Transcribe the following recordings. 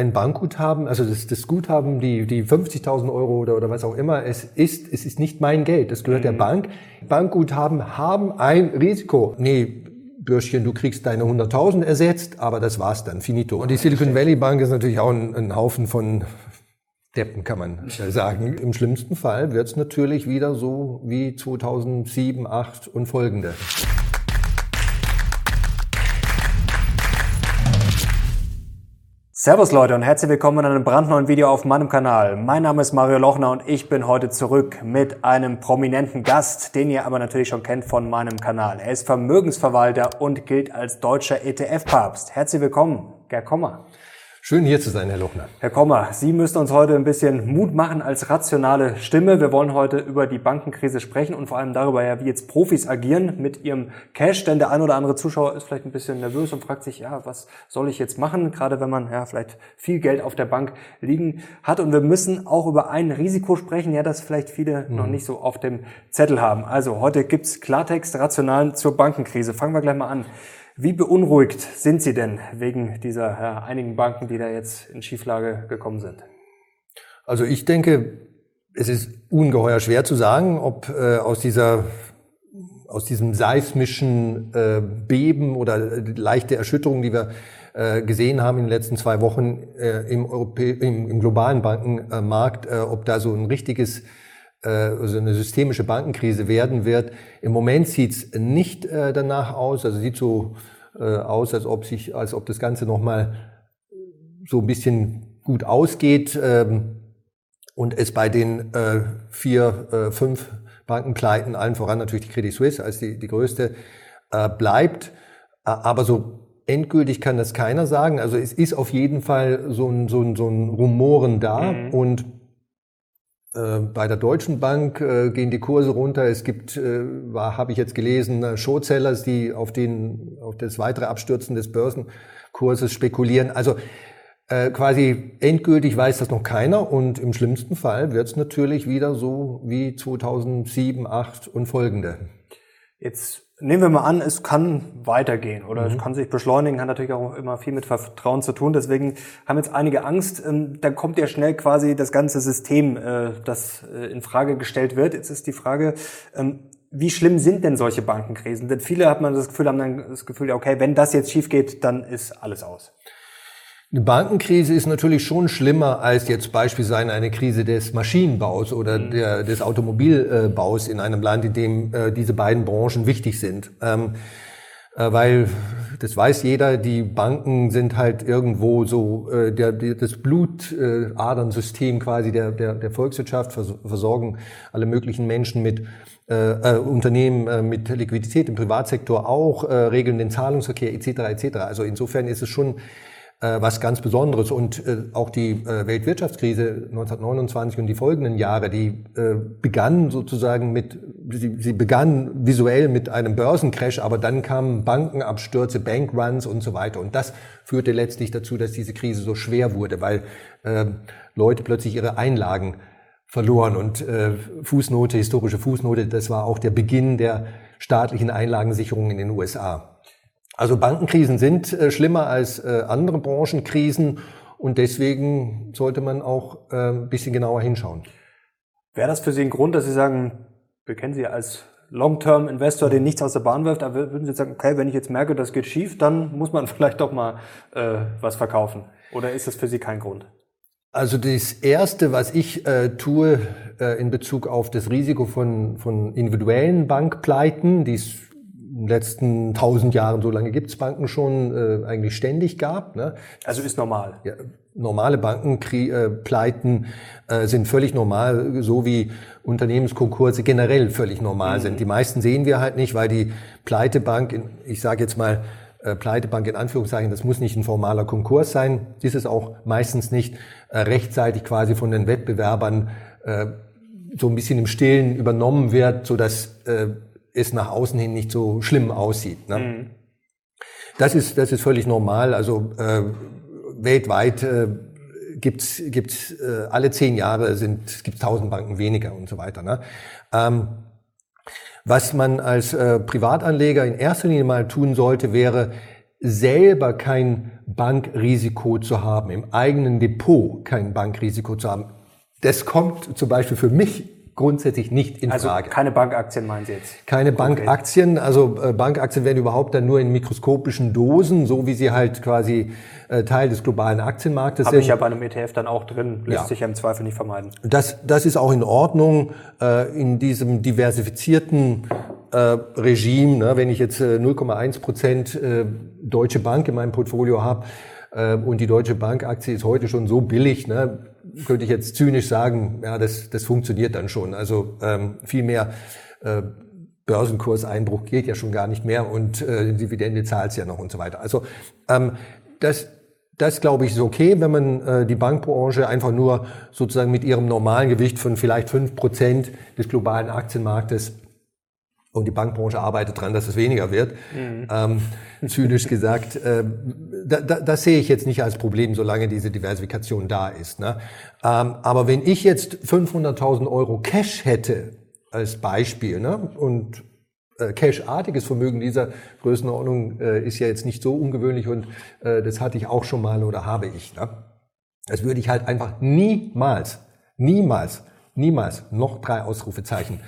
ein Bankguthaben, also das, das Guthaben, die, die 50.000 Euro oder, oder was auch immer es ist, es ist nicht mein Geld, das gehört mhm. der Bank. Bankguthaben haben ein Risiko. Nee, Bürschchen, du kriegst deine 100.000 ersetzt, aber das war's dann, finito. Und die Silicon Valley Bank ist natürlich auch ein, ein Haufen von Deppen, kann man sagen. Im schlimmsten Fall wird's natürlich wieder so wie 2007, 2008 und folgende. Servus Leute und herzlich willkommen in einem brandneuen Video auf meinem Kanal. Mein Name ist Mario Lochner und ich bin heute zurück mit einem prominenten Gast, den ihr aber natürlich schon kennt von meinem Kanal. Er ist Vermögensverwalter und gilt als deutscher ETF-Papst. Herzlich willkommen, Gerd Kommer. Schön hier zu sein, Herr Lochner. Herr Kommer, Sie müssen uns heute ein bisschen Mut machen als rationale Stimme. Wir wollen heute über die Bankenkrise sprechen und vor allem darüber, ja, wie jetzt Profis agieren mit ihrem Cash. Denn der ein oder andere Zuschauer ist vielleicht ein bisschen nervös und fragt sich, ja, was soll ich jetzt machen? Gerade wenn man ja vielleicht viel Geld auf der Bank liegen hat. Und wir müssen auch über ein Risiko sprechen, ja, das vielleicht viele mhm. noch nicht so auf dem Zettel haben. Also heute gibt's Klartext rational zur Bankenkrise. Fangen wir gleich mal an. Wie beunruhigt sind Sie denn wegen dieser ja, einigen Banken, die da jetzt in Schieflage gekommen sind? Also ich denke, es ist ungeheuer schwer zu sagen, ob äh, aus dieser aus diesem seismischen äh, Beben oder leichte Erschütterung, die wir äh, gesehen haben in den letzten zwei Wochen äh, im, Europä im, im globalen Bankenmarkt, äh, ob da so ein richtiges äh, also eine systemische Bankenkrise werden wird. Im Moment sieht's nicht äh, danach aus, also sieht so äh, aus, als ob sich, als ob das Ganze nochmal so ein bisschen gut ausgeht ähm, und es bei den äh, vier, fünf Bankenpleiten, allen voran natürlich die Credit Suisse als die, die größte, bleibt. Aber so endgültig kann das keiner sagen. Also es ist auf jeden Fall so ein, so ein, so ein Rumoren da mhm. und bei der Deutschen Bank äh, gehen die Kurse runter. Es gibt, äh, habe ich jetzt gelesen, äh, Showsellers, die auf, den, auf das weitere Abstürzen des Börsenkurses spekulieren. Also äh, quasi endgültig weiß das noch keiner und im schlimmsten Fall wird es natürlich wieder so wie 2007, 2008 und folgende. Jetzt Nehmen wir mal an, es kann weitergehen oder mhm. es kann sich beschleunigen, hat natürlich auch immer viel mit Vertrauen zu tun. Deswegen haben jetzt einige Angst. Ähm, dann kommt ja schnell quasi das ganze System, äh, das äh, in Frage gestellt wird. Jetzt ist die Frage, ähm, wie schlimm sind denn solche Bankenkrisen? Denn viele hat man das Gefühl, haben dann das Gefühl, ja, okay, wenn das jetzt schief geht, dann ist alles aus. Eine Bankenkrise ist natürlich schon schlimmer als jetzt beispielsweise eine Krise des Maschinenbaus oder mhm. der, des Automobilbaus in einem Land, in dem äh, diese beiden Branchen wichtig sind. Ähm, äh, weil, das weiß jeder, die Banken sind halt irgendwo so äh, der, der, das Blutadernsystem quasi der, der, der Volkswirtschaft, versorgen alle möglichen Menschen mit äh, äh, Unternehmen äh, mit Liquidität im Privatsektor auch, äh, regeln den Zahlungsverkehr etc. etc. Also insofern ist es schon äh, was ganz Besonderes. Und äh, auch die äh, Weltwirtschaftskrise 1929 und die folgenden Jahre, die äh, begann sozusagen mit, sie, sie begann visuell mit einem Börsencrash, aber dann kamen Bankenabstürze, Bankruns und so weiter. Und das führte letztlich dazu, dass diese Krise so schwer wurde, weil äh, Leute plötzlich ihre Einlagen verloren. Und äh, Fußnote, historische Fußnote, das war auch der Beginn der staatlichen Einlagensicherung in den USA. Also Bankenkrisen sind äh, schlimmer als äh, andere Branchenkrisen und deswegen sollte man auch äh, ein bisschen genauer hinschauen. Wäre das für Sie ein Grund, dass Sie sagen, wir kennen Sie als Long-Term-Investor, den nichts aus der Bahn wirft, aber würden Sie sagen, okay, wenn ich jetzt merke, das geht schief, dann muss man vielleicht doch mal äh, was verkaufen? Oder ist das für Sie kein Grund? Also das Erste, was ich äh, tue äh, in Bezug auf das Risiko von, von individuellen Bankpleiten, die es den letzten tausend Jahren, so lange gibt's Banken schon, äh, eigentlich ständig gab. Ne? Also ist normal. Ja, normale Bankenpleiten äh, äh, sind völlig normal, so wie Unternehmenskonkurse generell völlig normal mhm. sind. Die meisten sehen wir halt nicht, weil die Pleitebank, in, ich sage jetzt mal, äh, Pleitebank in Anführungszeichen, das muss nicht ein formaler Konkurs sein. Ist auch meistens nicht äh, rechtzeitig quasi von den Wettbewerbern äh, so ein bisschen im Stillen übernommen wird, so dass äh, es nach außen hin nicht so schlimm aussieht. Ne? Mhm. Das ist das ist völlig normal. Also äh, weltweit äh, gibt's gibt's äh, alle zehn Jahre sind gibt tausend Banken weniger und so weiter. Ne? Ähm, was man als äh, Privatanleger in erster Linie mal tun sollte, wäre selber kein Bankrisiko zu haben, im eigenen Depot kein Bankrisiko zu haben, das kommt zum Beispiel für mich grundsätzlich nicht in also Frage. keine Bankaktien meinen Sie jetzt? Keine Bankaktien, also äh, Bankaktien werden überhaupt dann nur in mikroskopischen Dosen, so wie sie halt quasi äh, Teil des globalen Aktienmarktes Habe sind. ich ja bei einem ETF dann auch drin, lässt Ja. sich ja im Zweifel nicht vermeiden. Das, das ist auch in Ordnung äh, in diesem diversifizierten Regime. Ne? Wenn ich jetzt äh, 0,1 Prozent Deutsche Bank in meinem Portfolio habe und die Deutsche Bank-Aktie ist heute schon so billig, ne? Könnte ich jetzt zynisch sagen, ja, das, das funktioniert dann schon. Also ähm, viel mehr äh, Börsenkurseinbruch geht ja schon gar nicht mehr und äh, Dividende zahlt ja noch und so weiter. Also ähm, das, das glaube ich ist okay, wenn man äh, die Bankbranche einfach nur sozusagen mit ihrem normalen Gewicht von vielleicht fünf Prozent des globalen Aktienmarktes und die Bankbranche arbeitet dran, dass es weniger wird. Ähm, zynisch gesagt, äh, da, da, das sehe ich jetzt nicht als Problem, solange diese Diversifikation da ist. Ne? Ähm, aber wenn ich jetzt 500.000 Euro Cash hätte, als Beispiel, ne? und äh, Cash-artiges Vermögen dieser Größenordnung äh, ist ja jetzt nicht so ungewöhnlich und äh, das hatte ich auch schon mal oder habe ich. Ne? Das würde ich halt einfach niemals, niemals, niemals noch drei Ausrufezeichen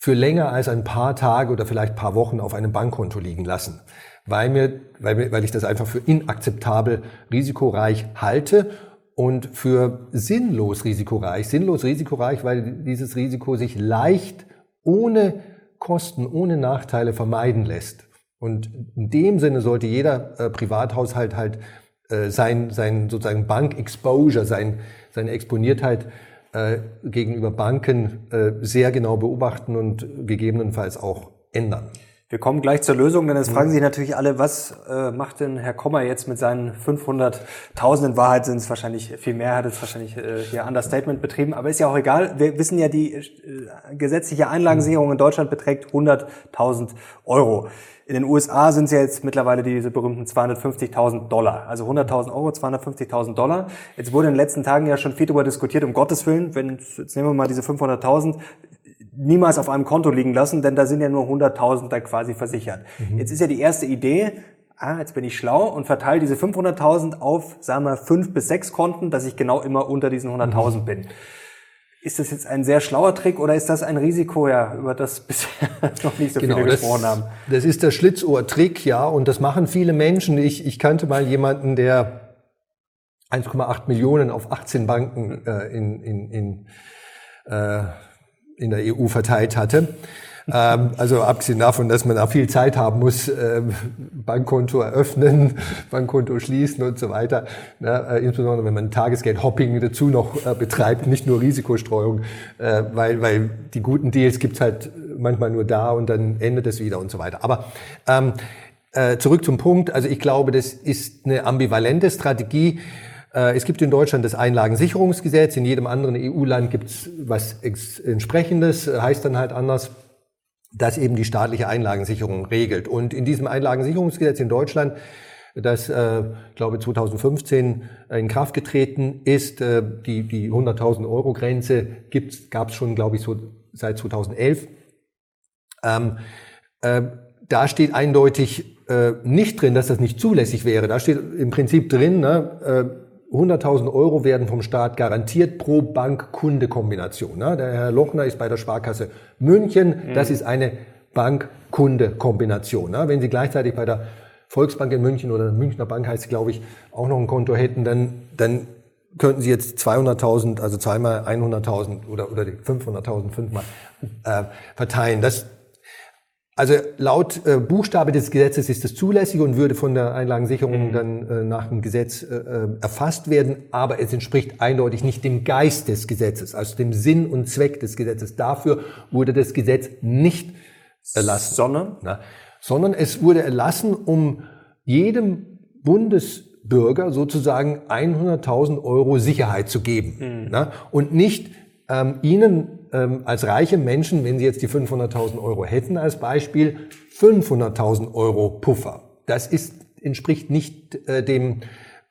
für länger als ein paar Tage oder vielleicht paar Wochen auf einem Bankkonto liegen lassen, weil mir, weil, mir, weil ich das einfach für inakzeptabel risikoreich halte und für sinnlos risikoreich. Sinnlos risikoreich, weil dieses Risiko sich leicht ohne Kosten, ohne Nachteile vermeiden lässt. Und in dem Sinne sollte jeder äh, Privathaushalt halt äh, sein, sein sozusagen Bank-Exposure, sein, seine Exponiertheit gegenüber Banken äh, sehr genau beobachten und gegebenenfalls auch ändern. Wir kommen gleich zur Lösung, denn jetzt fragen sich natürlich alle, was äh, macht denn Herr Kommer jetzt mit seinen 500.000? In Wahrheit sind es wahrscheinlich viel mehr, hat es wahrscheinlich äh, hier Understatement betrieben, aber ist ja auch egal. Wir wissen ja, die äh, gesetzliche Einlagensicherung in Deutschland beträgt 100.000 Euro. In den USA sind es ja jetzt mittlerweile diese berühmten 250.000 Dollar. Also 100.000 Euro, 250.000 Dollar. Jetzt wurde in den letzten Tagen ja schon viel darüber diskutiert, um Gottes Willen, wenn, jetzt nehmen wir mal diese 500.000, niemals auf einem Konto liegen lassen, denn da sind ja nur 100.000 da quasi versichert. Jetzt ist ja die erste Idee, ah, jetzt bin ich schlau und verteile diese 500.000 auf, sagen wir, fünf bis sechs Konten, dass ich genau immer unter diesen 100.000 bin. Ist das jetzt ein sehr schlauer Trick oder ist das ein Risiko, ja, über das bisher noch nicht so viele Genau, das, gesprochen haben? das ist der Schlitzohr-Trick, ja, und das machen viele Menschen. Ich, ich kannte mal jemanden, der 1,8 Millionen auf 18 Banken äh, in, in, in, äh, in der EU verteilt hatte. Ähm, also abgesehen davon, dass man da viel Zeit haben muss, äh, Bankkonto eröffnen, Bankkonto schließen und so weiter. Ne? Äh, insbesondere wenn man Tagesgeld-Hopping dazu noch äh, betreibt, nicht nur Risikostreuung, äh, weil, weil die guten Deals gibt's halt manchmal nur da und dann endet es wieder und so weiter. Aber ähm, äh, zurück zum Punkt. Also ich glaube, das ist eine ambivalente Strategie. Äh, Es gibt in Deutschland das Einlagensicherungsgesetz, in jedem anderen EU-Land gibt es was entsprechendes, heißt dann halt anders, das eben die staatliche Einlagensicherung regelt. Und in diesem Einlagensicherungsgesetz in Deutschland, das, äh, glaube 2015 in Kraft getreten ist, äh, die, die 100.000 Euro Grenze gab es schon, glaube ich, so seit 2011. Ähm, äh, da steht eindeutig äh, nicht drin, dass das nicht zulässig wäre. Da steht im Prinzip drin, ne, äh, 100.000 Euro werden vom Staat garantiert pro Bank-Kunde-Kombination. Ne? Der Herr Lochner ist bei der Sparkasse München. Das ist eine Bank-Kunde-Kombination. Ne? Wenn Sie gleichzeitig bei der Volksbank in München oder der Münchner Bank heißt, glaube ich, auch noch ein Konto hätten, dann, dann könnten Sie jetzt 200.000, also zweimal 100.000 oder, oder die 500.000 fünfmal äh, verteilen. Das, also laut äh, Buchstabe des Gesetzes ist das zulässig und würde von der Einlagensicherung dann äh, nach dem Gesetz äh, äh, erfasst werden, aber es entspricht eindeutig nicht dem Geist des Gesetzes, also dem Sinn und Zweck des Gesetzes. Dafür wurde das Gesetz nicht erlassen. Sondern? Na, sondern es wurde erlassen, um jedem Bundesbürger sozusagen 100.000 Euro Sicherheit zu geben. Na, und nicht ähm, ihnen ähm, als reiche Menschen, wenn sie jetzt die 500.000 Euro hätten als Beispiel, 500.000 Euro Puffer. Das ist, entspricht nicht äh, dem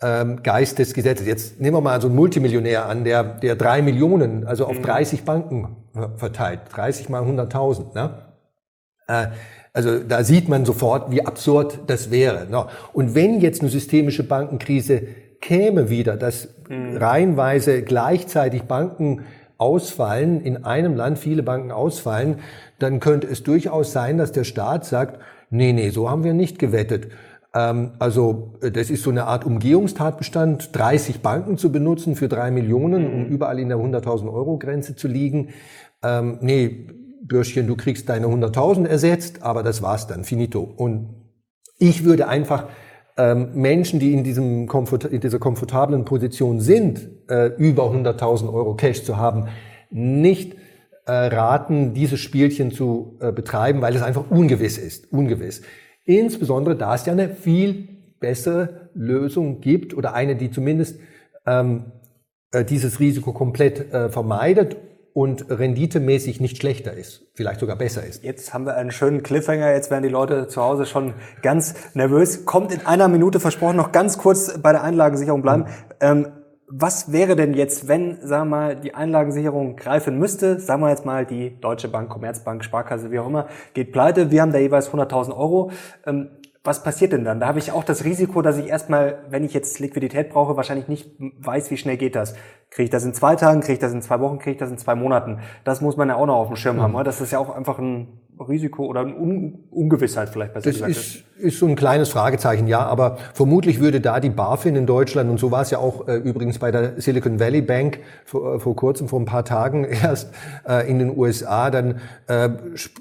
ähm, Geist des Gesetzes. Jetzt nehmen wir mal so einen Multimillionär an, der, der drei Millionen, also auf 30 Banken ver- verteilt. 30 mal 100.000. Ne? Äh, Also da sieht man sofort, wie absurd das wäre. Und wenn jetzt eine systemische Bankenkrise käme wieder, dass mhm. reihenweise gleichzeitig Banken ausfallen, in einem Land viele Banken ausfallen, dann könnte es durchaus sein, dass der Staat sagt, nee, nee, so haben wir nicht gewettet. Ähm, also das ist so eine Art Umgehungstatbestand, 30 Banken zu benutzen für drei Millionen, um mhm. überall in der 100.000 Euro Grenze zu liegen. Ähm, nee, Bürschchen, du kriegst deine 100.000 ersetzt, aber das war's dann, finito. Und ich würde einfach ähm, Menschen, die in, diesem Komfort, in dieser komfortablen Position sind, äh, über 100.000 Euro Cash zu haben, nicht äh, raten, dieses Spielchen zu äh, betreiben, weil es einfach ungewiss ist. Ungewiss. Insbesondere, da es ja eine viel bessere Lösung gibt oder eine, die zumindest ähm, äh, dieses Risiko komplett äh, vermeidet und renditemäßig nicht schlechter ist, vielleicht sogar besser ist. Jetzt haben wir einen schönen Cliffhanger, jetzt werden die Leute zu Hause schon ganz nervös. Kommt in einer Minute versprochen noch ganz kurz bei der Einlagensicherung bleiben. Mhm. Ähm, was wäre denn jetzt, wenn, sagen wir mal, die Einlagensicherung greifen müsste? Sagen wir jetzt mal, die Deutsche Bank, Commerzbank, Sparkasse, wie auch immer, geht pleite. Wir haben da jeweils 100.000 Euro. Ähm, was passiert denn dann? Da habe ich auch das Risiko, dass ich erstmal, wenn ich jetzt Liquidität brauche, wahrscheinlich nicht weiß, wie schnell geht das. Kriege ich das in zwei Tagen, kriege ich das in zwei Wochen, kriege ich das in zwei Monaten. Das muss man ja auch noch auf dem Schirm mhm. haben. Das ist ja auch einfach ein Risiko oder eine Un Ungewissheit vielleicht besser das gesagt. Ist, ist so ein kleines Fragezeichen, ja, aber vermutlich würde da die BaFin in Deutschland, und so war es ja auch äh, übrigens bei der Silicon Valley Bank vor, äh, vor kurzem, vor ein paar Tagen erst äh, in den USA, dann äh, sp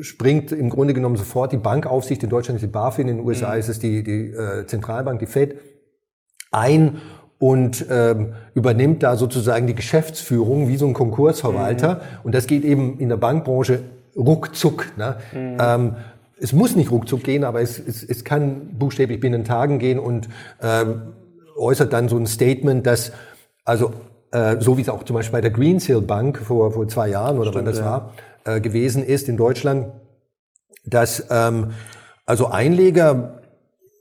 springt im Grunde genommen sofort die Bankaufsicht, in Deutschland ist die BaFin, in den USA mhm. ist es die, die äh, Zentralbank, die Fed, ein und ähm, übernimmt da sozusagen die Geschäftsführung wie so ein Konkursverwalter. Mhm. Und das geht eben in der Bankbranche ruckzuck. Ne? Mhm. Ähm, es muss nicht ruckzuck gehen, aber es, es, es kann buchstäblich binnen Tagen gehen und ähm, äußert dann so ein Statement, dass also äh, so wie es auch zum Beispiel bei der Greensill Bank vor, vor zwei Jahren oder Stimmt, wann das ja. war, äh, gewesen ist in Deutschland, dass ähm, also Einleger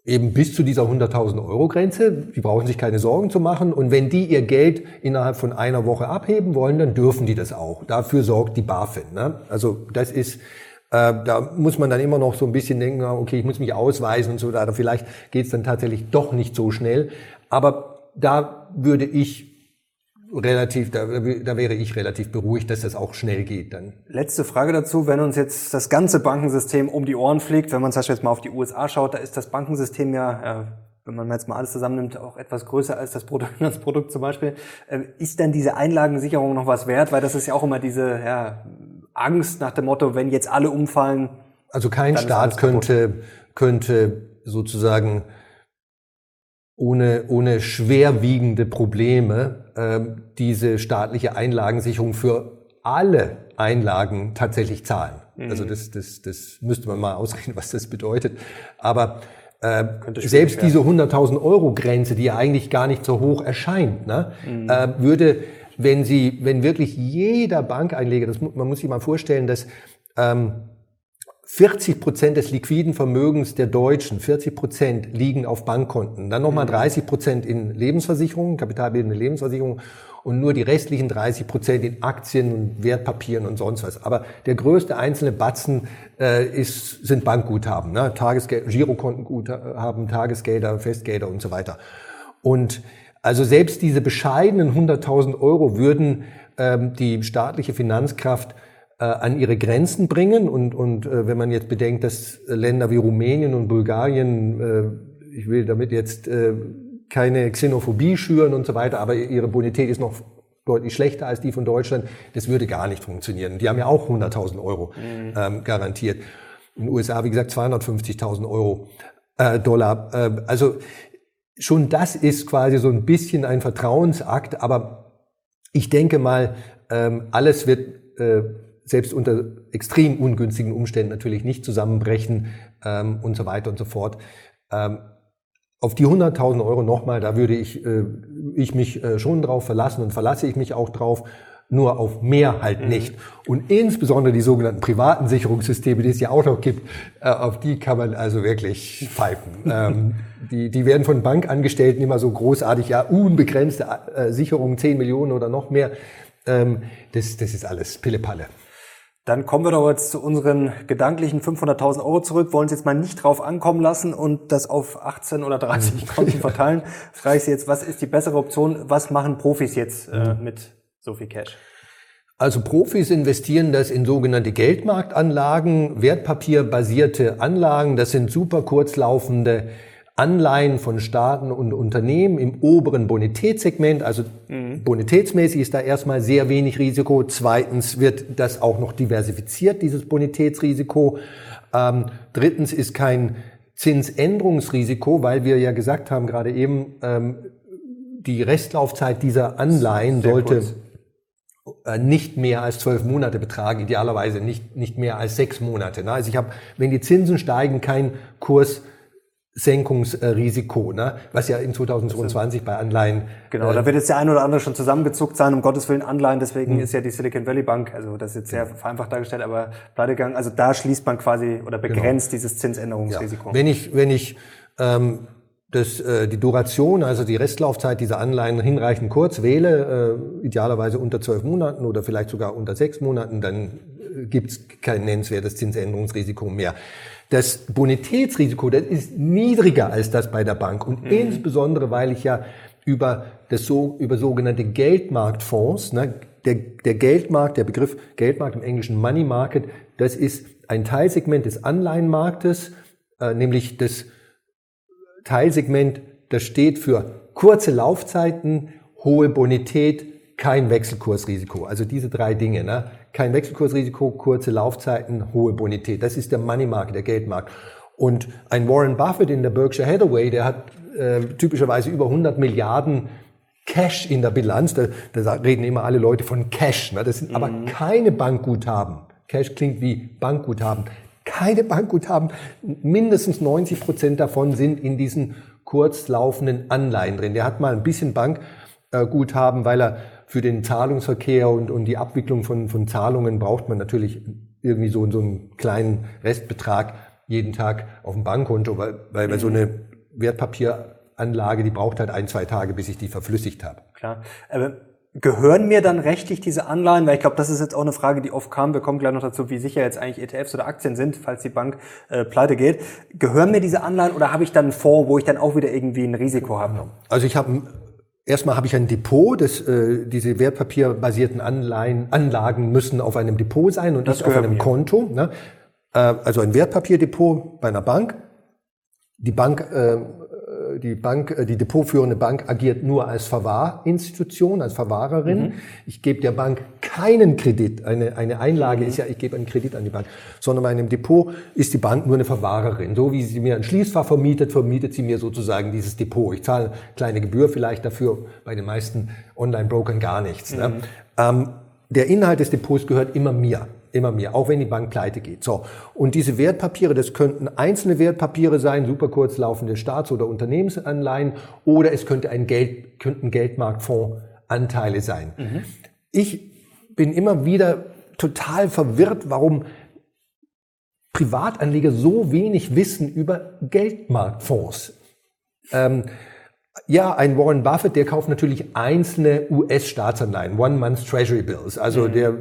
eben bis zu dieser 100.000 Euro Grenze, die brauchen sich keine Sorgen zu machen und wenn die ihr Geld innerhalb von einer Woche abheben wollen, dann dürfen die das auch. Dafür sorgt die BaFin. Ne? Also das ist äh, da muss man dann immer noch so ein bisschen denken, okay, ich muss mich ausweisen und so weiter. Vielleicht geht es dann tatsächlich doch nicht so schnell. Aber da würde ich relativ, da, da wäre ich relativ beruhigt, dass das auch schnell geht dann. Letzte Frage dazu, wenn uns jetzt das ganze Bankensystem um die Ohren fliegt, wenn man zum Beispiel jetzt mal auf die USA schaut, da ist das Bankensystem ja, äh, wenn man jetzt mal alles zusammennimmt, auch etwas größer als das Bruttoinlandsprodukt zum Beispiel. Äh, ist denn diese Einlagensicherung noch was wert? Weil das ist ja auch immer diese ja, Angst nach dem Motto, wenn jetzt alle umfallen. Also kein Staat könnte, könnte sozusagen ohne, ohne schwerwiegende Probleme äh, diese staatliche Einlagensicherung für alle Einlagen tatsächlich zahlen. Mhm. Also das, das, das müsste man mal ausrechnen, was das bedeutet. Aber äh, selbst diese 100.000 Euro Grenze, die ja eigentlich gar nicht so hoch erscheint, ne, mhm. äh, würde, wenn sie, wenn wirklich jeder Bankeinleger, das, man muss sich mal vorstellen, dass ähm, 40 Prozent des liquiden Vermögens der Deutschen, 40 Prozent liegen auf Bankkonten. Dann nochmal 30 mhm. Prozent in Lebensversicherungen, kapitalbildende Lebensversicherungen und nur die restlichen 30 Prozent in Aktien und Wertpapieren und sonst was. Aber der größte einzelne Batzen äh, ist, sind Bankguthaben, ne? Tagesgeld, Girokontenguthaben, Tagesgelder, Festgelder und so weiter. Und also selbst diese bescheidenen 100.000 Euro würden ähm, die staatliche Finanzkraft äh, an ihre Grenzen bringen. Und, und äh, wenn man jetzt bedenkt, dass Länder wie Rumänien und Bulgarien, äh, ich will damit jetzt äh, keine Xenophobie schüren und so weiter, aber ihre Bonität ist noch deutlich schlechter als die von Deutschland, das würde gar nicht funktionieren. Die haben ja auch 100.000 Euro mhm. ähm, garantiert. In den USA, wie gesagt, 250.000 Euro äh, Dollar. Äh, also schon das ist quasi so ein bisschen ein Vertrauensakt, aber ich denke mal, ähm, alles wird äh, selbst unter extrem ungünstigen Umständen natürlich nicht zusammenbrechen ähm, und so weiter und so fort. Ähm, auf die 100.000 Euro nochmal, da würde ich, äh, ich mich äh, schon drauf verlassen und verlasse ich mich auch drauf, nur auf mehr halt mhm. nicht. Und insbesondere die sogenannten privaten Sicherungssysteme, die es ja auch noch gibt, äh, auf die kann man also wirklich pfeifen. ähm, die, die werden von Bankangestellten immer so großartig, ja, unbegrenzte äh, Sicherung, 10 Millionen oder noch mehr. Ähm, das, das ist alles Pillepalle. Dann kommen wir doch jetzt zu unseren gedanklichen 500.000 Euro zurück, wollen es jetzt mal nicht drauf ankommen lassen und das auf 18 oder 30 Konten verteilen. Frage ich Sie jetzt, was ist die bessere Option? Was machen Profis jetzt äh, mit so viel Cash? Also Profis investieren das in sogenannte Geldmarktanlagen, wertpapierbasierte Anlagen. Das sind super kurzlaufende Anleihen von Staaten und Unternehmen im oberen Bonitätssegment. Also mhm. bonitätsmäßig ist da erstmal sehr wenig Risiko. Zweitens wird das auch noch diversifiziert, dieses Bonitätsrisiko. Ähm, drittens ist kein Zinsänderungsrisiko, weil wir ja gesagt haben gerade eben, ähm, die Restlaufzeit dieser Anleihen sehr sollte kurz. Äh, nicht mehr als zwölf Monate betragen, idealerweise nicht, nicht mehr als sechs Monate. Also ich habe, wenn die Zinsen steigen, kein Kurs Senkungsrisiko, ne? was ja in 2022 bei Anleihen. Genau, äh, da wird jetzt der ein oder andere schon zusammengezuckt sein, um Gottes Willen Anleihen. Deswegen mh. ist ja die Silicon Valley Bank, also das ist jetzt sehr vereinfacht dargestellt, aber pleitegegangen. Also da schließt man quasi oder genau. begrenzt genau. dieses Zinsänderungsrisiko. Ja. Wenn ich, wenn ich ähm, das, äh, die Duration, also die Restlaufzeit dieser Anleihen hinreichend kurz wähle, äh, idealerweise unter zwölf Monaten oder vielleicht sogar unter sechs Monaten, dann äh, gibt es kein nennenswertes Zinsänderungsrisiko mehr. Das Bonitätsrisiko, das ist niedriger als das bei der Bank. Und mhm. insbesondere, weil ich ja über das so, über sogenannte Geldmarktfonds, ne, der, der Geldmarkt, der Begriff Geldmarkt im Englischen Money Market, das ist ein Teilsegment des Anleihenmarktes, äh, nämlich das Teilsegment, das steht für kurze Laufzeiten, hohe Bonität, kein Wechselkursrisiko. Also diese drei Dinge. Ne? Kein Wechselkursrisiko, kurze Laufzeiten, hohe Bonität. Das ist der Money Market, der Geldmarkt. Und ein Warren Buffett in der Berkshire Hathaway, der hat äh, typischerweise über 100 Milliarden Cash in der Bilanz. Da, da reden immer alle Leute von Cash. Ne? Das sind mhm. aber keine Bankguthaben. Cash klingt wie Bankguthaben. Keine Bankguthaben. Mindestens 90 Prozent davon sind in diesen kurzlaufenden Anleihen drin. Der hat mal ein bisschen Bankguthaben, weil er für den Zahlungsverkehr und, und die Abwicklung von, von Zahlungen braucht man natürlich irgendwie so, so einen kleinen Restbetrag jeden Tag auf dem Bankkonto, weil, weil, weil so eine Wertpapieranlage, die braucht halt ein, zwei Tage, bis ich die verflüssigt habe. Klar. Aber gehören mir dann rechtlich diese Anleihen? Weil ich glaube, das ist jetzt auch eine Frage, die oft kam. Wir kommen gleich noch dazu, wie sicher jetzt eigentlich ETFs oder Aktien sind, falls die Bank äh, pleite geht. Gehören mir diese Anleihen oder habe ich dann einen Fonds, wo ich dann auch wieder irgendwie ein Risiko habe? Also ich habe Erstmal habe ich ein Depot, das, äh, diese wertpapierbasierten Anleihen, Anlagen müssen auf einem Depot sein und das nicht auf einem mir. Konto. Ne? Äh, also ein Wertpapierdepot bei einer Bank. Die Bank äh, die Bank, äh, die depotführende Bank agiert nur als Verwahrinstitution, als Verwahrerin. Mhm. Ich gebe der Bank keinen Kredit. Eine, eine Einlage mhm. ist ja, ich gebe einen Kredit an die Bank. Sondern bei einem Depot ist die Bank nur eine Verwahrerin. So wie sie mir ein Schließfach vermietet, vermietet sie mir sozusagen dieses Depot. Ich zahle kleine Gebühr vielleicht dafür, bei den meisten Online-Brokern gar nichts. Ne? Mhm. Ne? Ähm, der Inhalt des Depots gehört immer mir immer mehr, auch wenn die Bank pleite geht. So. Und diese Wertpapiere, das könnten einzelne Wertpapiere sein, super kurz laufende Staats- oder Unternehmensanleihen, oder es könnte ein Geld, könnten Geldmarktfondsanteile sein. Mhm. Ich bin immer wieder total verwirrt, warum Privatanleger so wenig wissen über Geldmarktfonds. Ähm, ja, ein Warren Buffett, der kauft natürlich einzelne US-Staatsanleihen, One-Month Treasury Bills. Also mhm. der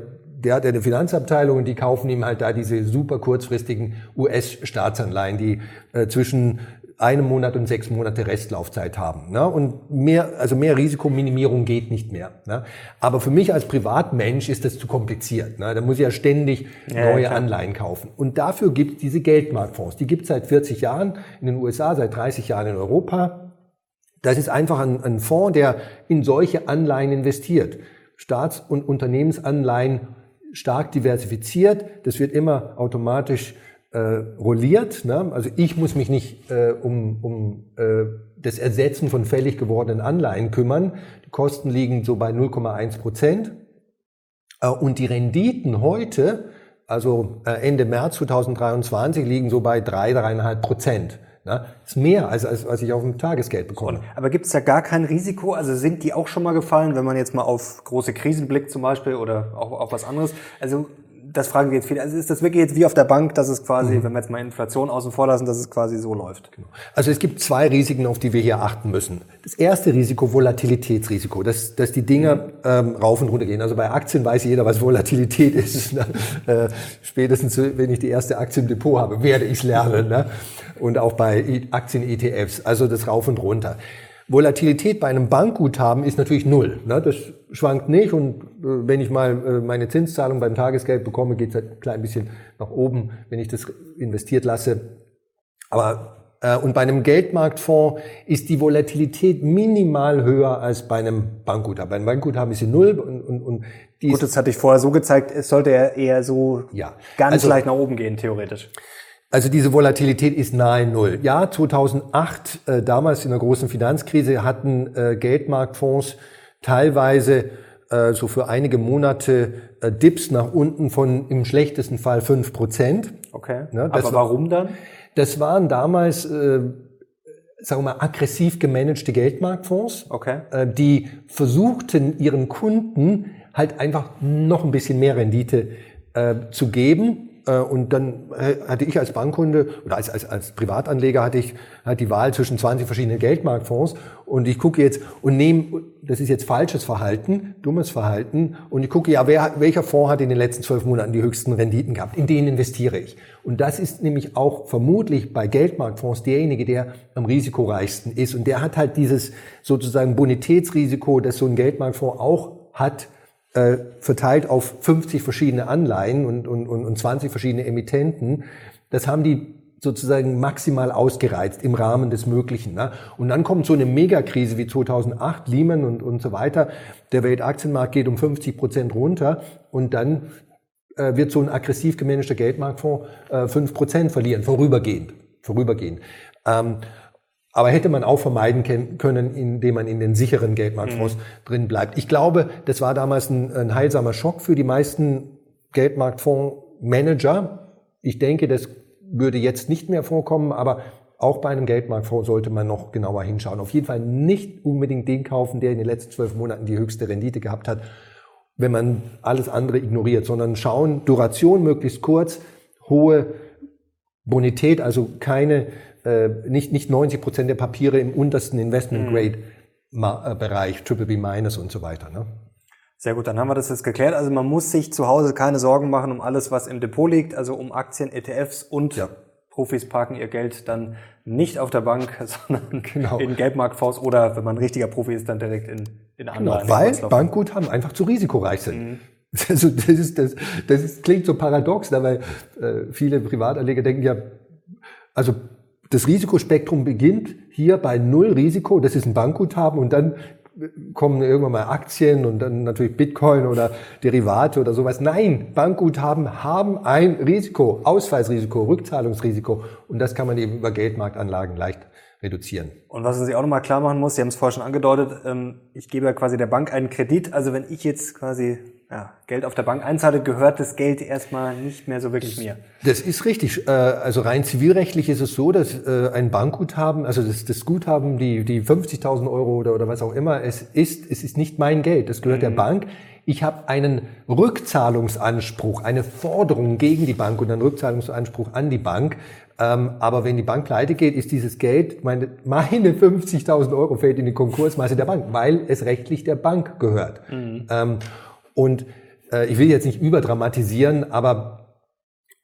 der hat eine Finanzabteilung und die kaufen ihm halt da diese super kurzfristigen US-Staatsanleihen, die äh, zwischen einem Monat und sechs Monate Restlaufzeit haben. Ne? Und mehr, also mehr Risikominimierung geht nicht mehr. Ne? Aber für mich als Privatmensch ist das zu kompliziert. Ne? Da muss ich ja ständig ja, neue klar. Anleihen kaufen. Und dafür gibt es diese Geldmarktfonds. Die gibt es seit 40 Jahren in den USA, seit 30 Jahren in Europa. Das ist einfach ein, ein Fonds, der in solche Anleihen investiert. Staats- und Unternehmensanleihen stark diversifiziert. Das wird immer automatisch äh, rolliert. Ne? Also ich muss mich nicht äh, um, um äh, das Ersetzen von fällig gewordenen Anleihen kümmern. Die Kosten liegen so bei 0,1 Prozent. Äh, und die Renditen heute, also äh, Ende März 2023, liegen so bei 3, 3,5 Prozent. Ne? Das ist mehr, als, als was ich auf dem Tagesgeld bekomme. Aber gibt es da gar kein Risiko? Also sind die auch schon mal gefallen, wenn man jetzt mal auf große Krisen blickt zum Beispiel oder auch auf was anderes? Also das fragen wir jetzt viele. Also ist das wirklich jetzt wie auf der Bank, dass es quasi, mhm. wenn wir jetzt mal Inflation außen vor lassen, dass es quasi so läuft? Genau. Also es gibt zwei Risiken, auf die wir hier achten müssen. Das erste Risiko, Volatilitätsrisiko, dass, dass die Dinge ähm, rauf und runter gehen. Also bei Aktien weiß jeder, was Volatilität ist. Ne? Äh, spätestens, wenn ich die erste Aktie im Depot habe, werde ich es lernen. Ne? Und auch bei Aktien-ETFs, also das rauf und runter. Volatilität bei einem Bankguthaben ist natürlich null. Ne? Das schwankt nicht und äh, wenn ich mal äh, meine Zinszahlung beim Tagesgeld bekomme, geht es halt ein klein bisschen nach oben, wenn ich das investiert lasse. Aber äh, und bei einem Geldmarktfonds ist die Volatilität minimal höher als bei einem Bankguthaben. Bei einem Bankguthaben ist sie null und, und, und die Gut, das hatte ich vorher so gezeigt, es sollte ja eher so ja. ganz also, leicht nach oben gehen, theoretisch. Also diese Volatilität ist nahe Null. Ja, 2008, äh, damals in der großen Finanzkrise, hatten äh, Geldmarktfonds teilweise äh, so für einige Monate äh, Dips nach unten von im schlechtesten Fall fünf Prozent. Okay. Ne, Aber warum dann? Das waren damals, äh, sagen wir mal, aggressiv gemanagte Geldmarktfonds, okay. äh, die versuchten, ihren Kunden halt einfach noch ein bisschen mehr Rendite äh, zu geben und dann hatte ich als Bankkunde oder als, als, als Privatanleger hatte ich halt die Wahl zwischen 20 verschiedenen Geldmarktfonds und ich gucke jetzt und nehme, das ist jetzt falsches Verhalten, dummes Verhalten und ich gucke, ja, wer, welcher Fonds hat in den letzten zwölf Monaten die höchsten Renditen gehabt? In den investiere ich. Und das ist nämlich auch vermutlich bei Geldmarktfonds derjenige, der am risikoreichsten ist und der hat halt dieses sozusagen Bonitätsrisiko, das so ein Geldmarktfonds auch hat, äh, verteilt auf 50 verschiedene Anleihen und, und, und 20 verschiedene Emittenten. Das haben die sozusagen maximal ausgereizt im Rahmen des Möglichen. Ne? Und dann kommt so eine Megakrise wie 2008, Lehman und, und so weiter. Der Weltaktienmarkt geht um 50 Prozent runter und dann äh, wird so ein aggressiv gemanagter Geldmarktfonds äh, 5 Prozent verlieren, vorübergehend. vorübergehend. Ähm, aber hätte man auch vermeiden können, indem man in den sicheren Geldmarktfonds mhm. drin bleibt. Ich glaube, das war damals ein, ein heilsamer Schock für die meisten Geldmarktfondsmanager. Ich denke, das würde jetzt nicht mehr vorkommen, aber auch bei einem Geldmarktfonds sollte man noch genauer hinschauen. Auf jeden Fall nicht unbedingt den kaufen, der in den letzten zwölf Monaten die höchste Rendite gehabt hat, wenn man alles andere ignoriert, sondern schauen, Duration möglichst kurz, hohe Bonität, also keine äh, nicht, nicht 90 Prozent der Papiere im untersten Investment Grade mhm. Bereich, Triple B minus und so weiter. Ne? Sehr gut, dann haben wir das jetzt geklärt. Also man muss sich zu Hause keine Sorgen machen um alles, was im Depot liegt, also um Aktien, ETFs und ja. Profis parken ihr Geld dann nicht auf der Bank, sondern genau. in Geldmarktfonds oder wenn man ein richtiger Profi ist, dann direkt in, in andere. Genau, weil Bankguthaben einfach zu risikoreich sind. Mhm. Also das, ist, das, das ist, klingt so paradox, ne, weil äh, viele Privatanleger denken ja, also das Risikospektrum beginnt hier bei Null Risiko, das ist ein Bankguthaben und dann kommen irgendwann mal Aktien und dann natürlich Bitcoin oder Derivate oder sowas. Nein, Bankguthaben haben ein Risiko, Ausfallsrisiko, Rückzahlungsrisiko und das kann man eben über Geldmarktanlagen leicht reduzieren. Und was man sich auch nochmal klar machen muss, Sie haben es vorher schon angedeutet, ähm, ich gebe ja quasi der Bank einen Kredit. Also wenn ich jetzt quasi ja, Geld auf der Bank einzahle, gehört das Geld erstmal nicht mehr so wirklich mir. Das ist richtig. Äh, also rein zivilrechtlich ist es so, dass äh, ein Bankguthaben, also das, das Guthaben, die, die 50.000 Euro oder, oder was auch immer es ist, es ist nicht mein Geld. Das gehört mhm. der Bank. Ich habe einen Rückzahlungsanspruch, eine Forderung gegen die Bank und einen Rückzahlungsanspruch an die Bank. Ähm, aber wenn die Bank pleite geht, ist dieses Geld, meine, meine 50.000 Euro fällt in die Konkursmasse der Bank, weil es rechtlich der Bank gehört. Mhm. Ähm, und äh, ich will jetzt nicht überdramatisieren, aber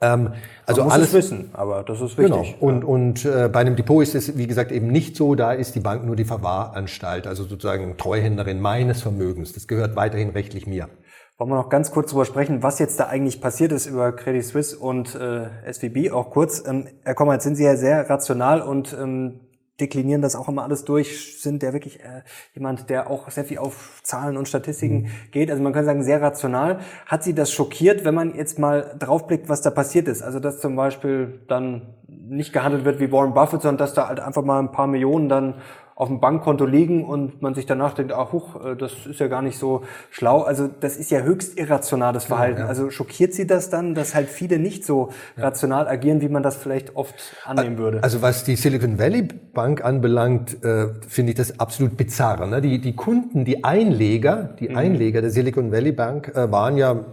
ähm, also alles es wissen, aber das ist wichtig. Genau. Und, und äh, bei einem Depot ist es, wie gesagt, eben nicht so. Da ist die Bank nur die Verwahranstalt, also sozusagen Treuhänderin meines Vermögens. Das gehört weiterhin rechtlich mir. Wollen wir noch ganz kurz darüber sprechen, was jetzt da eigentlich passiert ist über Credit Suisse und äh, SVB, auch kurz. Ähm, Herr Kommer, jetzt sind Sie ja sehr rational und ähm, deklinieren das auch immer alles durch, sind der wirklich äh, jemand, der auch sehr viel auf Zahlen und Statistiken mhm. geht. Also man kann sagen, sehr rational. Hat Sie das schockiert, wenn man jetzt mal draufblickt, was da passiert ist? Also dass zum Beispiel dann nicht gehandelt wird wie Warren Buffett, sondern dass da halt einfach mal ein paar Millionen dann auf dem Bankkonto liegen und man sich danach denkt, ach huch, äh, das ist ja gar nicht so schlau. Also das ist ja höchst irrationales Verhalten. Ja, ja. Also schockiert Sie das dann, dass halt viele nicht so ja. rational agieren, wie man das vielleicht oft annehmen würde? Also was die Silicon Valley Bank anbelangt, äh, finde ich das absolut bizarr. Ne? Die, die Kunden, die Einleger, die mhm. Einleger der Silicon Valley Bank äh, waren ja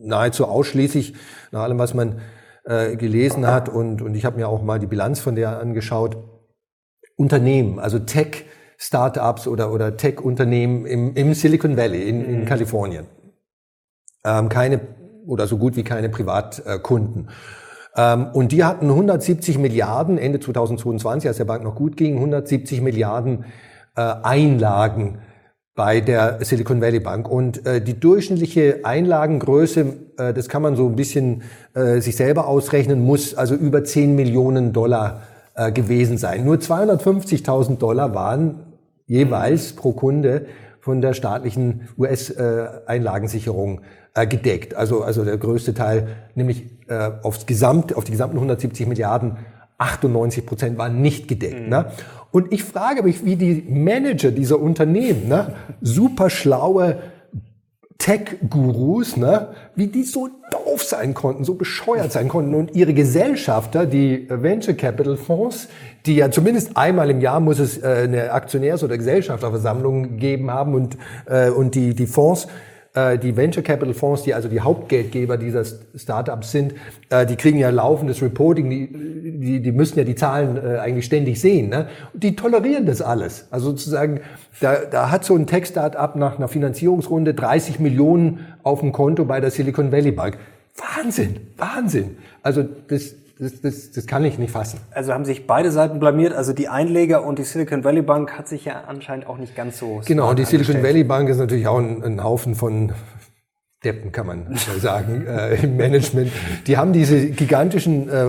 nahezu ausschließlich nach allem, was man äh, gelesen hat und, und ich habe mir auch mal die Bilanz von der angeschaut. Unternehmen, also Tech, Startups oder, oder Tech-Unternehmen im, im Silicon Valley in, in mhm. Kalifornien. Ähm, keine oder so gut wie keine Privatkunden. Ähm, und die hatten 170 Milliarden Ende 2022, als der Bank noch gut ging, 170 Milliarden äh, Einlagen bei der Silicon Valley Bank. Und äh, die durchschnittliche Einlagengröße, äh, das kann man so ein bisschen äh, sich selber ausrechnen, muss also über 10 Millionen Dollar äh, gewesen sein. Nur 250.000 Dollar waren jeweils pro Kunde von der staatlichen US-Einlagensicherung äh, gedeckt. Also, also der größte Teil, nämlich äh, aufs Gesamt, auf die gesamten 170 Milliarden, 98 Prozent waren nicht gedeckt. Mhm. Ne? Und ich frage mich, wie die Manager dieser Unternehmen, ne, super schlaue Tech-Gurus, ne, wie die so doof sein konnten, so bescheuert sein konnten und ihre Gesellschafter, die Venture Capital Fonds, die ja zumindest einmal im Jahr muss es äh, eine Aktionärs- oder Gesellschafterversammlung gegeben haben und, äh, und die, die Fonds, die Venture Capital Fonds, die also die Hauptgeldgeber dieser Startups sind, äh, die kriegen ja laufendes Reporting, die, die, die müssen ja die Zahlen äh, eigentlich ständig sehen. Ne? Die tolerieren das alles. Also sozusagen, da, da hat so ein Tech-Startup nach einer Finanzierungsrunde 30 Millionen auf dem Konto bei der Silicon Valley Bank. Wahnsinn, Wahnsinn. Also das, das, das, das kann ich nicht fassen. Also haben sich beide Seiten blamiert. Also die Einleger und die Silicon Valley Bank hat sich ja anscheinend auch nicht ganz so. Genau, und die Silicon Valley Bank ist natürlich auch ein, ein Haufen von Deppen, kann man sagen, äh, im Management. Die haben diese gigantischen äh,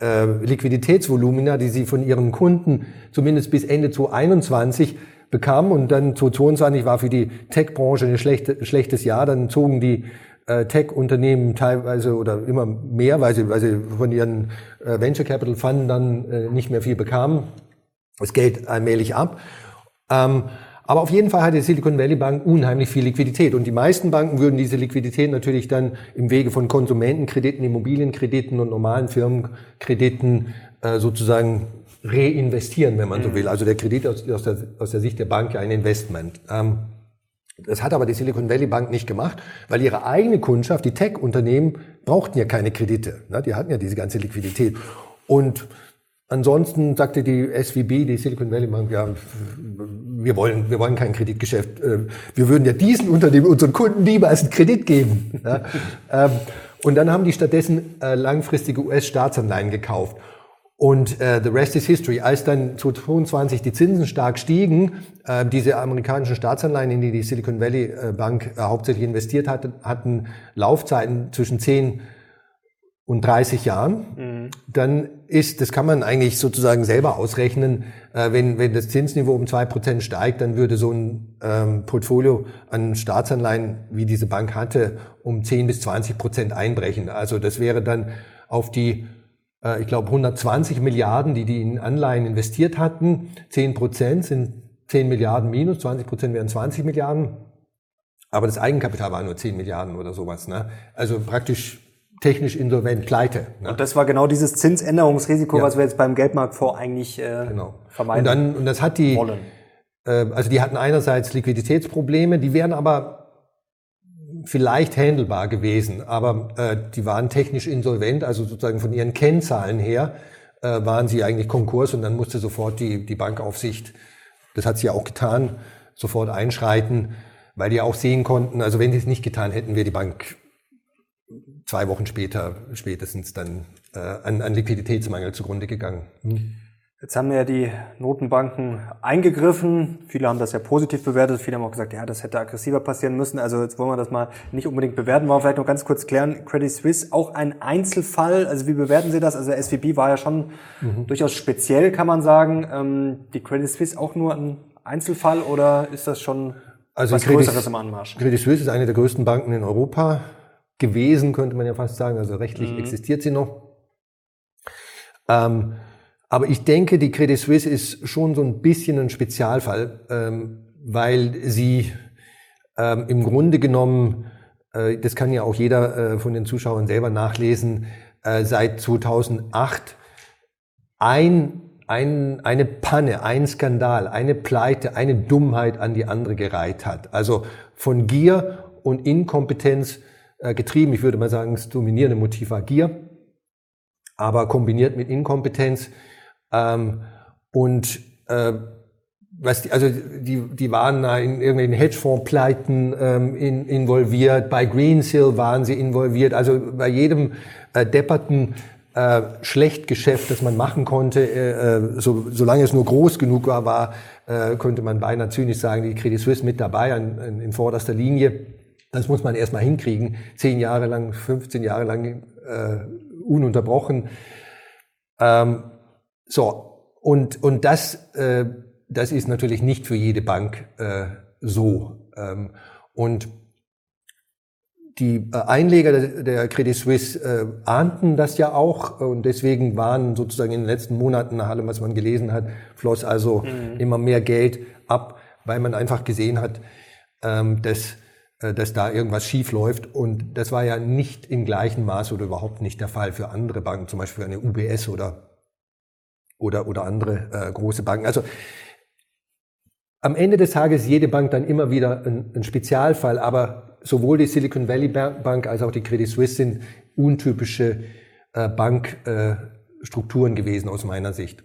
äh, Liquiditätsvolumina, die sie von ihren Kunden zumindest bis Ende 2021 bekamen. Und dann 2022 war für die Tech-Branche ein schlechte, schlechtes Jahr. Dann zogen die Tech-Unternehmen teilweise oder immer mehr, weil sie, weil sie von ihren äh, Venture Capital Fund dann äh, nicht mehr viel bekamen, das Geld allmählich ab. Ähm, aber auf jeden Fall hat die Silicon Valley Bank unheimlich viel Liquidität. Und die meisten Banken würden diese Liquidität natürlich dann im Wege von Konsumentenkrediten, Immobilienkrediten und normalen Firmenkrediten äh, sozusagen reinvestieren, wenn man so mhm. will. Also der Kredit aus, aus, der, aus der Sicht der Bank ja ein Investment. Das hat aber die Silicon Valley Bank nicht gemacht, weil ihre eigene Kundschaft, die Tech-Unternehmen, brauchten ja keine Kredite. Ne? Die hatten ja diese ganze Liquidität. Und ansonsten sagte die SVB, die Silicon Valley Bank, ja, wir wollen, wir wollen kein Kreditgeschäft. Äh, wir würden ja diesen Unternehmen, unseren Kunden niemals einen Kredit geben. Ähm, und dann haben die stattdessen äh, langfristige US-Staatsanleihen gekauft. Und äh, the rest is history. Als dann 2022 die Zinsen stark stiegen, äh, diese amerikanischen Staatsanleihen, in die die Silicon Valley äh, Bank äh, hauptsächlich investiert hatte, hatten Laufzeiten zwischen 10 und 30 Jahren. Mhm. Dann ist, das kann man eigentlich sozusagen selber ausrechnen, äh, wenn, wenn das Zinsniveau um zwei Prozent steigt, dann würde so ein ähm, Portfolio an Staatsanleihen, wie diese Bank hatte, um 10 bis 20 Prozent einbrechen. Also das wäre dann auf die ich glaube, 120 Milliarden, die die in Anleihen investiert hatten. 10 Prozent sind 10 Milliarden minus, 20 Prozent wären 20 Milliarden. Aber das Eigenkapital war nur 10 Milliarden oder sowas. Ne? Also praktisch technisch insolvent, pleite. Ne? Und das war genau dieses Zinsänderungsrisiko, ja. was wir jetzt beim Geldmarktfonds eigentlich äh, genau. vermeiden und dann Und das hat die, wollen. Äh, also die hatten einerseits Liquiditätsprobleme, die wären aber vielleicht handelbar gewesen, aber äh, die waren technisch insolvent, also sozusagen von ihren Kennzahlen her äh, waren sie eigentlich Konkurs und dann musste sofort die, die Bankaufsicht, das hat sie ja auch getan, sofort einschreiten, weil die auch sehen konnten, also wenn sie es nicht getan hätten, wäre die Bank zwei Wochen später spätestens dann äh, an, an Liquiditätsmangel zugrunde gegangen. Hm. Jetzt haben ja die Notenbanken eingegriffen. Viele haben das ja positiv bewertet. Viele haben auch gesagt, ja, das hätte aggressiver passieren müssen. Also jetzt wollen wir das mal nicht unbedingt bewerten. Wollen wir vielleicht noch ganz kurz klären. Credit Suisse, auch ein Einzelfall. Also wie bewerten Sie das? Also der SVB war ja schon mhm. durchaus speziell, kann man sagen. Ähm, die Credit Suisse auch nur ein Einzelfall oder ist das schon also was Credit, Größeres im Anmarsch? Credit Suisse ist eine der größten Banken in Europa gewesen, könnte man ja fast sagen. Also rechtlich mhm. existiert sie noch. Ähm, aber ich denke, die Credit Suisse ist schon so ein bisschen ein Spezialfall, ähm, weil sie ähm, im Grunde genommen, äh, das kann ja auch jeder äh, von den Zuschauern selber nachlesen, äh, seit 2008 ein, ein, eine Panne, ein Skandal, eine Pleite, eine Dummheit an die andere gereiht hat. Also von Gier und Inkompetenz äh, getrieben. Ich würde mal sagen, das dominierende Motiv war Gier, aber kombiniert mit Inkompetenz. Ähm, und äh, was die, also die, die waren da in irgendwelchen Hedgefondspleiten ähm, in, involviert, bei Greensill waren sie involviert, also bei jedem äh, depperten äh, Schlechtgeschäft, das man machen konnte, äh, äh, so, solange es nur groß genug war, war äh, könnte man beinahe zynisch sagen, die Credit Suisse mit dabei an, an, in vorderster Linie. Das muss man erstmal hinkriegen. Zehn Jahre lang, 15 Jahre lang äh, ununterbrochen. Ähm, so, und, und das äh, das ist natürlich nicht für jede Bank äh, so. Ähm, und die äh, Einleger der, der Credit Suisse äh, ahnten das ja auch und deswegen waren sozusagen in den letzten Monaten, nach allem, was man gelesen hat, floss also mhm. immer mehr Geld ab, weil man einfach gesehen hat, ähm, dass, äh, dass da irgendwas schief läuft. Und das war ja nicht im gleichen Maß oder überhaupt nicht der Fall für andere Banken, zum Beispiel eine UBS oder, oder, oder andere äh, große Banken. Also am Ende des Tages jede Bank dann immer wieder ein, ein Spezialfall, aber sowohl die Silicon Valley Bank als auch die Credit Suisse sind untypische äh, Bankstrukturen äh, gewesen aus meiner Sicht.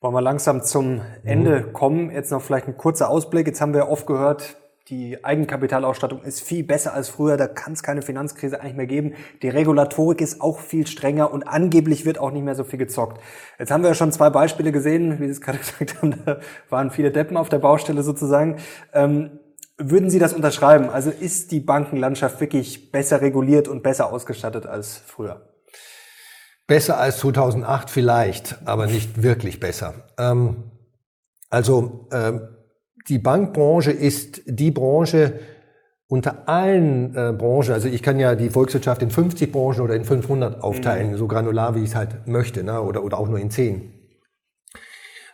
Wollen wir langsam zum Ende mhm. kommen? Jetzt noch vielleicht ein kurzer Ausblick. Jetzt haben wir oft gehört, die Eigenkapitalausstattung ist viel besser als früher, da kann es keine Finanzkrise eigentlich mehr geben. Die Regulatorik ist auch viel strenger und angeblich wird auch nicht mehr so viel gezockt. Jetzt haben wir ja schon zwei Beispiele gesehen, wie Sie es gerade gesagt haben, da waren viele Deppen auf der Baustelle sozusagen. Ähm, würden Sie das unterschreiben? Also ist die Bankenlandschaft wirklich besser reguliert und besser ausgestattet als früher? Besser als 2008 vielleicht, aber nicht wirklich besser. Ähm, also ähm, die Bankbranche ist die Branche unter allen äh, Branchen, also ich kann ja die Volkswirtschaft in 50 Branchen oder in 500 aufteilen, mhm. so granular wie ich es halt möchte, ne? oder, oder auch nur in 10.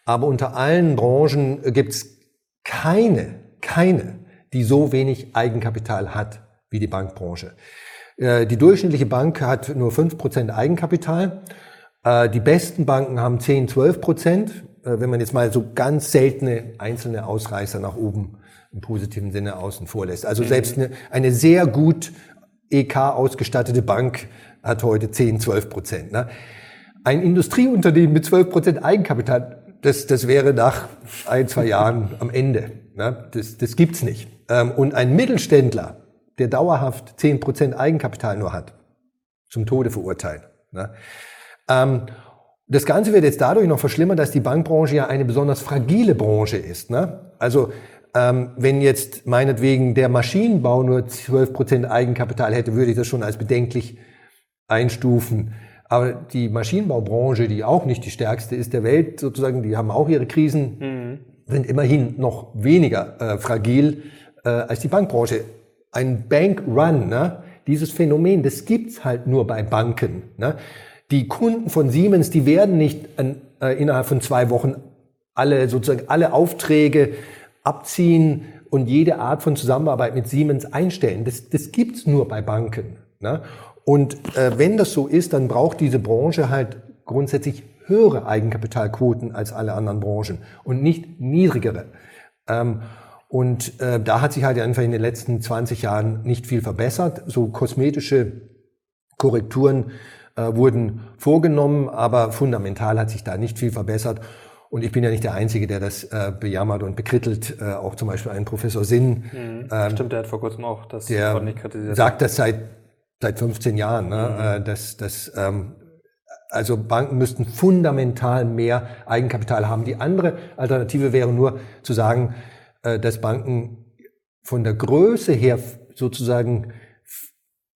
Aber unter allen Branchen gibt's keine, keine, die so wenig Eigenkapital hat wie die Bankbranche. Äh, die durchschnittliche Bank hat nur 5% Eigenkapital. Äh, die besten Banken haben 10, 12 Prozent. Äh, wenn man jetzt mal so ganz seltene einzelne Ausreißer nach oben im positiven Sinne außen vor lässt. Also selbst eine, eine sehr gut EK ausgestattete Bank hat heute 10, 12 Prozent. Ne? Ein Industrieunternehmen mit 12 Prozent Eigenkapital, das, das wäre nach ein, zwei Jahren am Ende. Ne? Das, das gibt's nicht. Ähm, und ein Mittelständler, der dauerhaft 10 Prozent Eigenkapital nur hat, zum Tode verurteilt. Ne? Das Ganze wird jetzt dadurch noch verschlimmert, dass die Bankbranche ja eine besonders fragile Branche ist. Ne? Also ähm, wenn jetzt meinetwegen der Maschinenbau nur 12% Eigenkapital hätte, würde ich das schon als bedenklich einstufen. Aber die Maschinenbaubranche, die auch nicht die stärkste ist der Welt, sozusagen, die haben auch ihre Krisen, mhm. sind immerhin noch weniger äh, fragil äh, als die Bankbranche. Ein Bankrun, ne? dieses Phänomen, das gibt's halt nur bei Banken. Ne? Die Kunden von Siemens, die werden nicht an, äh, innerhalb von zwei Wochen alle sozusagen alle Aufträge abziehen und jede Art von Zusammenarbeit mit Siemens einstellen. Das, das gibt's nur bei Banken. Ne? Und äh, wenn das so ist, dann braucht diese Branche halt grundsätzlich höhere Eigenkapitalquoten als alle anderen Branchen und nicht niedrigere. Ähm, und äh, da hat sich halt einfach in den letzten 20 Jahren nicht viel verbessert. So kosmetische Korrekturen äh, wurden vorgenommen, aber fundamental hat sich da nicht viel verbessert. Und ich bin ja nicht der Einzige, der das äh, bejammert und bekrittelt. Äh, auch zum Beispiel ein Professor Sinn. Mhm. Ähm, Stimmt, der hat vor kurzem auch das der kritisiert. sagt das seit, seit 15 Jahren, ne? Mhm. Äh, dass, dass ähm, also Banken müssten fundamental mehr Eigenkapital haben. Die andere Alternative wäre nur zu sagen, äh, dass Banken von der Größe her sozusagen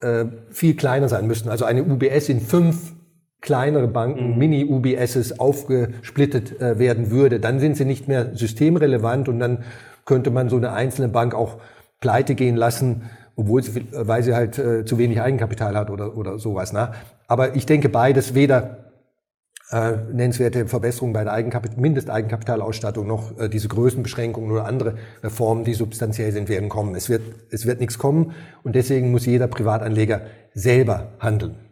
äh, viel kleiner sein müssten. Also eine UBS in fünf kleinere Banken, mhm. Mini-UBSs aufgesplittet äh, werden würde, dann sind sie nicht mehr systemrelevant und dann könnte man so eine einzelne Bank auch pleite gehen lassen, obwohl sie, weil sie halt äh, zu wenig Eigenkapital hat oder, oder sowas. Ne? Aber ich denke beides weder äh, nennenswerte Verbesserungen bei der Eigenkapital, Mindesteigenkapitalausstattung noch äh, diese Größenbeschränkungen oder andere Reformen, die substanziell sind, werden kommen. Es wird, es wird nichts kommen und deswegen muss jeder Privatanleger selber handeln.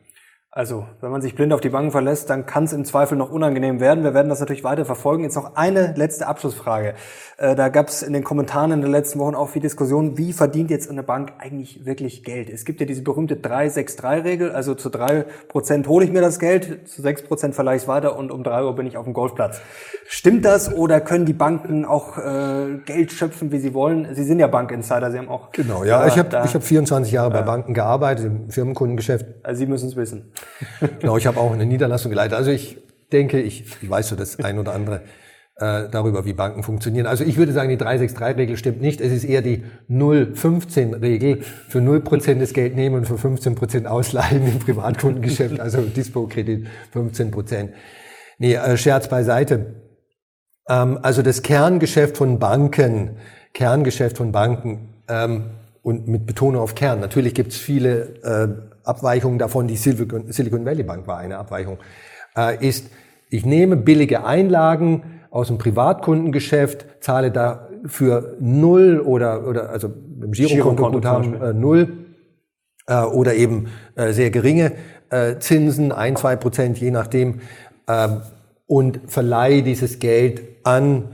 Also, wenn man sich blind auf die Banken verlässt, dann kann es im Zweifel noch unangenehm werden. Wir werden das natürlich weiter verfolgen. Jetzt noch eine letzte Abschlussfrage. Äh, da gab es in den Kommentaren in den letzten Wochen auch viel Diskussion, wie verdient jetzt eine Bank eigentlich wirklich Geld? Es gibt ja diese berühmte 3-6-3-Regel, also zu 3% hole ich mir das Geld, zu 6% verleihe ich es weiter und um 3 Uhr bin ich auf dem Golfplatz. Stimmt das oder können die Banken auch äh, Geld schöpfen, wie sie wollen? Sie sind ja Bankinsider, Sie haben auch... Genau, ja, ich habe hab 24 Jahre bei Banken gearbeitet, im Firmenkundengeschäft. Also Sie müssen es wissen. Genau, ich habe auch eine Niederlassung geleitet. Also ich denke, ich, ich weiß so das ein oder andere äh, darüber, wie Banken funktionieren. Also ich würde sagen, die 363-Regel stimmt nicht. Es ist eher die 015-Regel. Für 0% des Geld nehmen und für 15% ausleihen im Privatkundengeschäft, also Dispo-Kredit 15%. Nee, äh, Scherz beiseite. Ähm, also das Kerngeschäft von Banken, Kerngeschäft von Banken, ähm, und mit Betonung auf Kern. Natürlich gibt es viele äh, Abweichungen davon. Die Silicon, Valley Bank war eine Abweichung. Äh, ist, ich nehme billige Einlagen aus dem Privatkundengeschäft, zahle dafür null oder, oder also im Girokonto äh, null äh, oder eben äh, sehr geringe äh, Zinsen, ein, zwei Prozent, je nachdem, äh, und verleihe dieses Geld an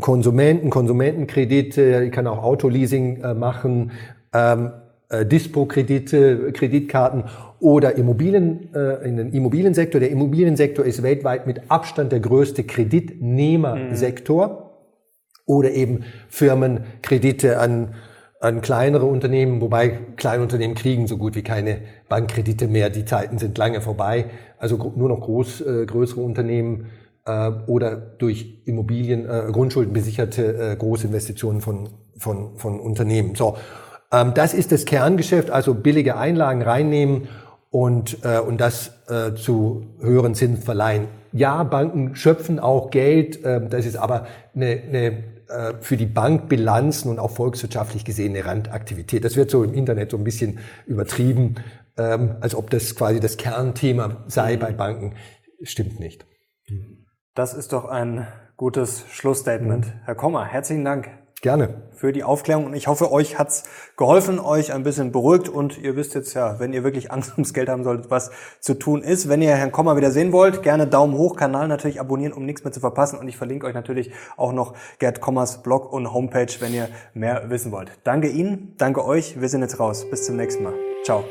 Konsumenten, Konsumentenkredite, ich kann auch Autoleasing äh, machen, ähm, äh, Dispo-Kredite, Kreditkarten oder Immobilien, äh, in den Immobiliensektor. Der Immobiliensektor ist weltweit mit Abstand der größte Kreditnehmersektor. Mhm. Oder eben Firmenkredite an, an kleinere Unternehmen, wobei kleine Unternehmen kriegen so gut wie keine Bankkredite mehr. Die Zeiten sind lange vorbei. Also nur noch groß, äh, größere Unternehmen äh, oder durch Immobilien, äh, Grundschulden besicherte äh, Großinvestitionen von, von, von Unternehmen. So, das ist das Kerngeschäft, also billige Einlagen reinnehmen und, äh, und das äh, zu höheren Zinsen verleihen. Ja, Banken schöpfen auch Geld, äh, das ist aber eine, eine äh, für die Bankbilanzen und auch volkswirtschaftlich gesehen eine Randaktivität. Das wird so im Internet so ein bisschen übertrieben, ähm, als ob das quasi das Kernthema sei bei Banken. Stimmt nicht. Das ist doch ein gutes Schlussstatement. Herr Kommer, herzlichen Dank. Gerne. Für die Aufklärung. Und ich hoffe, euch hat's geholfen, euch ein bisschen beruhigt. Und ihr wisst jetzt ja, wenn ihr wirklich Angst ums Geld haben solltet, was zu tun ist. Wenn ihr Herrn Kommer wieder sehen wollt, gerne Daumen hoch, Kanal natürlich abonnieren, um nichts mehr zu verpassen. Und ich verlinke euch natürlich auch noch Gerd Kommers Blog und Homepage, wenn ihr mehr wissen wollt. Danke Ihnen, danke euch. Wir sind jetzt raus. Bis zum nächsten Mal. Ciao.